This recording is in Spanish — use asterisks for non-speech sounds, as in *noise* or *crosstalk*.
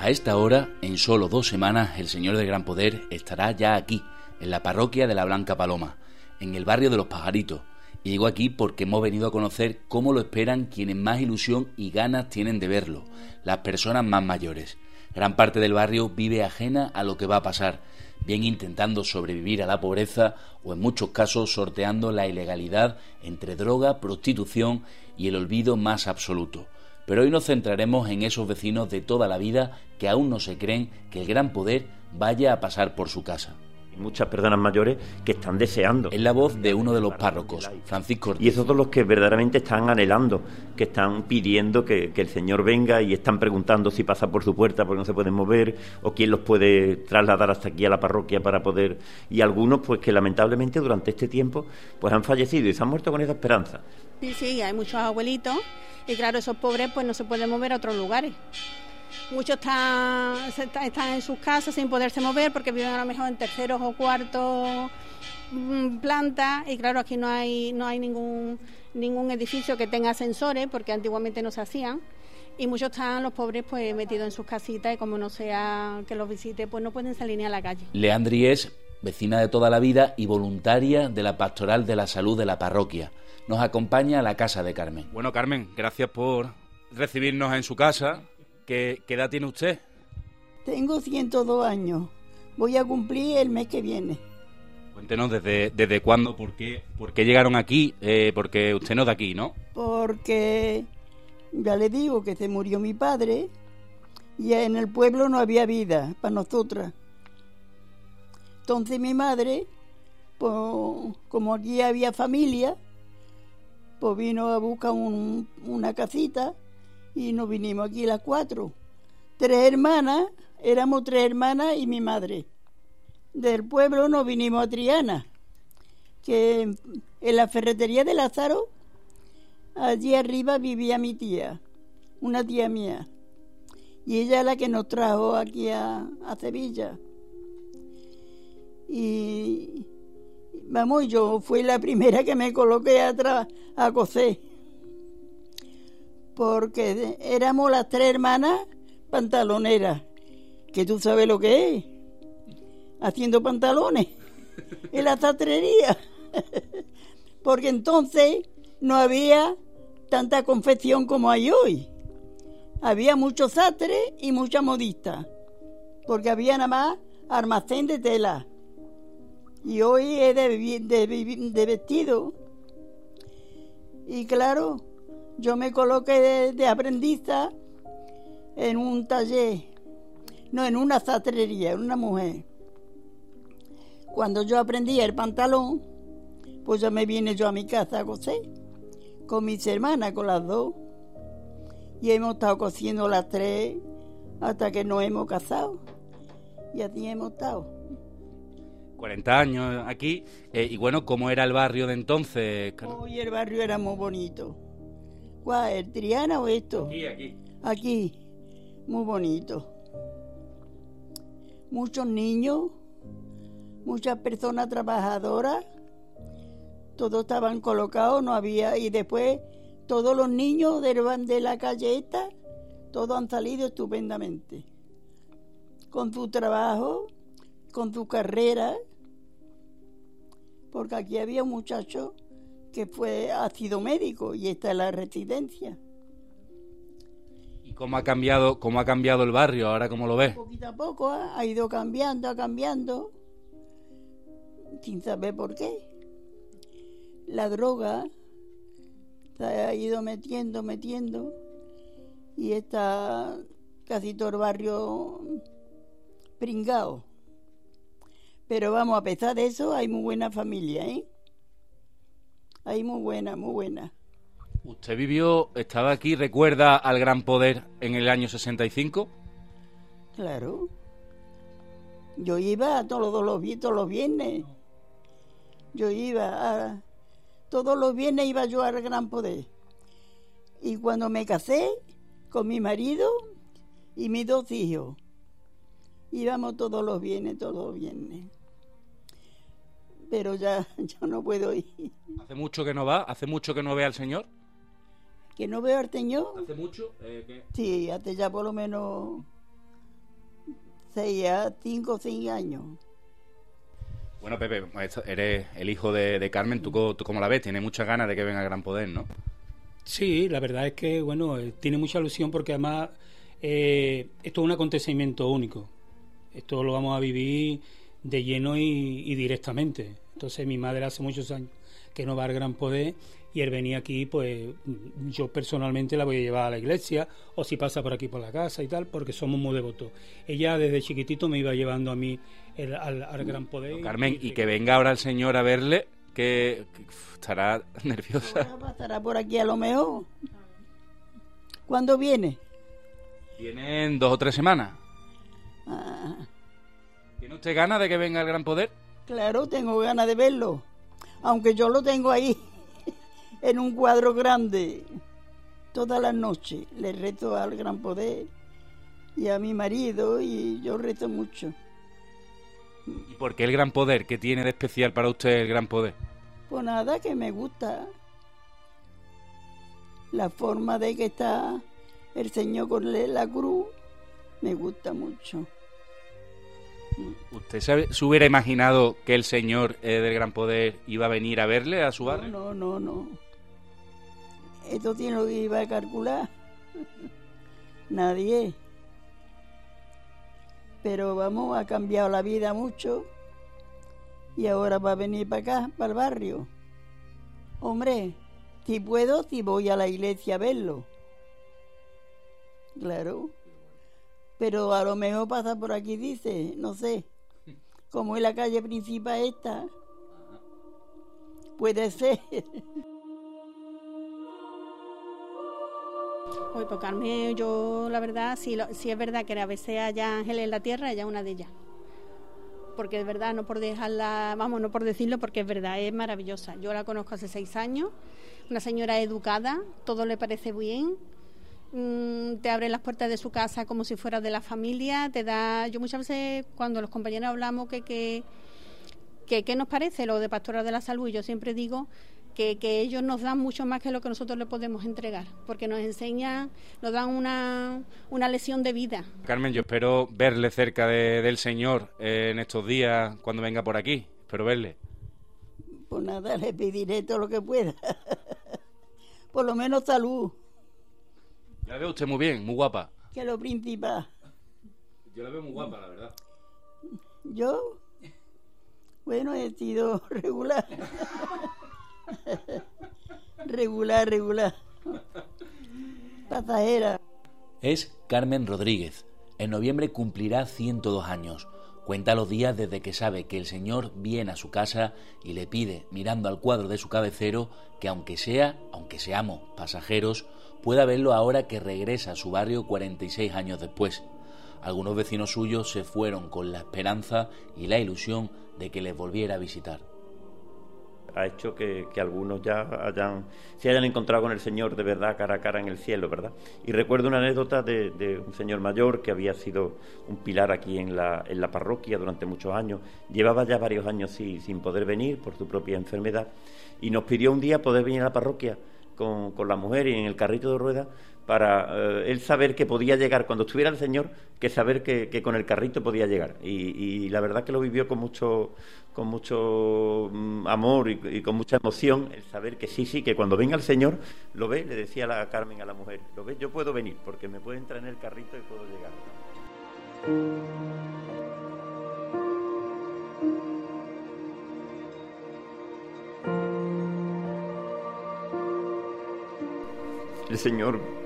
A esta hora, en solo dos semanas, el Señor del Gran Poder estará ya aquí, en la parroquia de la Blanca Paloma, en el barrio de los Pajaritos. Y digo aquí porque hemos venido a conocer cómo lo esperan quienes más ilusión y ganas tienen de verlo, las personas más mayores. Gran parte del barrio vive ajena a lo que va a pasar, bien intentando sobrevivir a la pobreza o en muchos casos sorteando la ilegalidad entre droga, prostitución y el olvido más absoluto. Pero hoy nos centraremos en esos vecinos de toda la vida que aún no se creen que el gran poder vaya a pasar por su casa muchas personas mayores que están deseando. Es la voz de uno de los párrocos, Francisco Ortiz. Y esos son los que verdaderamente están anhelando, que están pidiendo que, el Señor venga y están preguntando si pasa por su puerta porque no se pueden mover o quién los puede trasladar hasta aquí a la parroquia para poder... Y algunos pues que lamentablemente durante este tiempo pues han fallecido y se han muerto con esa esperanza. Sí, sí, hay muchos abuelitos y claro, esos pobres pues no se pueden mover a otros lugares. Muchos están, están en sus casas sin poderse mover porque viven a lo mejor en terceros o cuartos mm, planta y claro aquí no hay no hay ningún ningún edificio que tenga ascensores porque antiguamente no se hacían y muchos están los pobres pues metidos en sus casitas y como no sea que los visite pues no pueden salir ni a la calle. Leandri vecina de toda la vida y voluntaria de la pastoral de la salud de la parroquia. Nos acompaña a la casa de Carmen. Bueno Carmen, gracias por recibirnos en su casa ¿Qué, edad tiene usted? Tengo 102 años. Voy a cumplir el mes que viene. Cuéntenos desde, desde cuándo, por qué, por qué llegaron aquí, eh, porque usted no es de aquí, ¿no? Porque ya le digo que se murió mi padre y en el pueblo no había vida para nosotras. Entonces mi madre, pues, como aquí había familia, pues vino a buscar una casita y nos vinimos aquí las cuatro. Tres hermanas, éramos tres hermanas y mi madre. Del pueblo nos vinimos a Triana, que en la ferretería de Lázaro, allí arriba vivía mi tía, una tía mía. Y ella es la que nos trajo aquí a, a Sevilla. Y vamos, yo fui la primera que me coloqué a, a coser porque éramos las tres hermanas pantaloneras, que tú sabes lo que es, haciendo pantalones *laughs* en la sastrería, *laughs* porque entonces no había tanta confección como hay hoy. Había muchos sastres y mucha modista, porque había nada más almacén de tela. Y hoy es de, de, de vestido. Y claro, yo me coloqué de, aprendiza en un taller, no, en una sastrería, en una mujer. Cuando yo aprendí el pantalón, pues ya me vine yo a mi casa a coser, con mis hermanas, con las dos. Y hemos estado cosiendo las tres hasta que nos hemos casado. Y así hemos estado. 40 años aquí. Eh, y bueno, ¿cómo era el barrio de entonces? Hoy el barrio era muy bonito. ¿Cuál? ¿El Triana o esto? Aquí, aquí. Aquí. Muy bonito. Muchos niños, muchas personas trabajadoras. Todos estaban colocados, no había. Y después todos los niños de, de la calle esta, todos han salido estupendamente. Con su trabajo, con su carrera. Porque aquí había un muchacho que fue, ha sido médico y está en la residencia. ¿Y cómo ha cambiado, cómo ha cambiado el barrio ahora cómo lo ves? Poquito a poco ¿eh? ha ido cambiando, ha cambiando, sin saber por qué. La droga se ha ido metiendo, metiendo y está casi todo el barrio pringado. Pero vamos, a pesar de eso, hay muy buena familia, ¿eh? Ahí muy buena, muy buena. ¿Usted vivió, estaba aquí, recuerda al Gran Poder en el año 65? Claro. Yo iba todos los, todos los viernes. Yo iba a, todos los viernes iba yo al Gran Poder. Y cuando me casé con mi marido y mis dos hijos, íbamos todos los viernes, todos los viernes pero ya, *laughs* yo no puedo ir. ¿Hace mucho que no va? ¿Hace mucho que no ve al Señor? ¿Que no veo al Señor? ¿Hace mucho? Eh, Sí, hace ya por lo menos seis, a cinco o seis años. Bueno, Pepe, eres el hijo de, Carmen, ¿Tú, ¿tú, cómo la ves? Tiene muchas ganas de que venga el Gran Poder, ¿no? Sí, la verdad es que, bueno, eh, tiene mucha ilusión porque además eh, esto es un acontecimiento único. Esto lo vamos a vivir de lleno y, directamente. Entonces mi madre hace muchos años que no va al gran poder y él venía aquí, pues yo personalmente la voy a llevar a la iglesia o si pasa por aquí por la casa y tal, porque somos muy devotos. Ella desde chiquitito me iba llevando a mí al, gran poder. Carmen, y, que venga ahora el Señor a verle, que, estará *laughs* nerviosa. Estará por aquí a lo mejor. ¿Cuándo viene? Vienen dos o tres semanas. Ah. ¿Tiene usted ganas de que venga el gran poder? Claro, tengo ganas de verlo. Aunque yo lo tengo ahí, *laughs* en un cuadro grande, todas las noches. Le reto al gran poder y a mi marido y yo reto mucho. ¿Y por qué el gran poder? ¿Qué tiene de especial para usted el gran poder? Pues nada, que me gusta. La forma de que está el Señor con la cruz, me gusta mucho. ¿Usted se, hubiera imaginado que el señor eh, del gran poder iba a venir a verle a su barrio? No, no, no. Esto tiene lo que iba a calcular. *laughs* Nadie. Pero vamos, ha cambiado la vida mucho y ahora va a venir para acá, para el barrio. Hombre, si puedo, si voy a la iglesia a verlo. Claro pero a lo mejor pasa por aquí, dice, no sé, como es la calle principal esta, puede ser. Oye, pues Carmen, yo la verdad, si, es verdad que a veces haya ángeles en la tierra, ella es una de ellas. Porque de verdad, no por dejarla, vamos, no por decirlo, porque es verdad, es maravillosa. Yo la conozco hace seis años, una señora educada, todo le parece bien, Mm, te abre las puertas de su casa como si fuera de la familia, te da, yo muchas veces cuando los compañeros hablamos que que, qué nos parece lo de Pastora de la Salud, yo siempre digo que, que, ellos nos dan mucho más que lo que nosotros le podemos entregar, porque nos enseñan, nos dan una, una lección de vida. Carmen, yo espero verle cerca del Señor en estos días cuando venga por aquí, espero verle. Pues nada, le pediré todo lo que pueda, *laughs* por lo menos salud. La veo usted muy bien, muy guapa. Que lo principal. Yo la veo muy guapa, la verdad. ¿Yo? Bueno, he sido regular. regular, regular. Pasajera. Es Carmen Rodríguez. En noviembre cumplirá 102 años. Cuenta los días desde que sabe que el Señor viene a su casa y le pide, mirando al cuadro de su cabecero, que aunque sea, aunque seamos pasajeros, pueda verlo ahora que regresa a su barrio 46 años después. Algunos vecinos suyos se fueron con la esperanza y la ilusión de que les volviera a visitar. Ha hecho que, algunos ya hayan, se hayan encontrado con el Señor de verdad cara a cara en el cielo, ¿verdad? Y recuerdo una anécdota de, un señor mayor que había sido un pilar aquí en la, en la parroquia durante muchos años. Llevaba ya varios años sin poder venir por su propia enfermedad y nos pidió un día poder venir a la parroquia con, la mujer y en el carrito de ruedas para eh, él saber que podía llegar, cuando estuviera el Señor, que saber que, con el carrito podía llegar. Y, la verdad que lo vivió con mucho, con mucho mm, amor y, con mucha emoción, el saber que sí, sí, que cuando venga el Señor, lo ve, le decía la Carmen a la mujer, lo ve, yo puedo venir, porque me puede entrar en el carrito y puedo llegar. El Señor.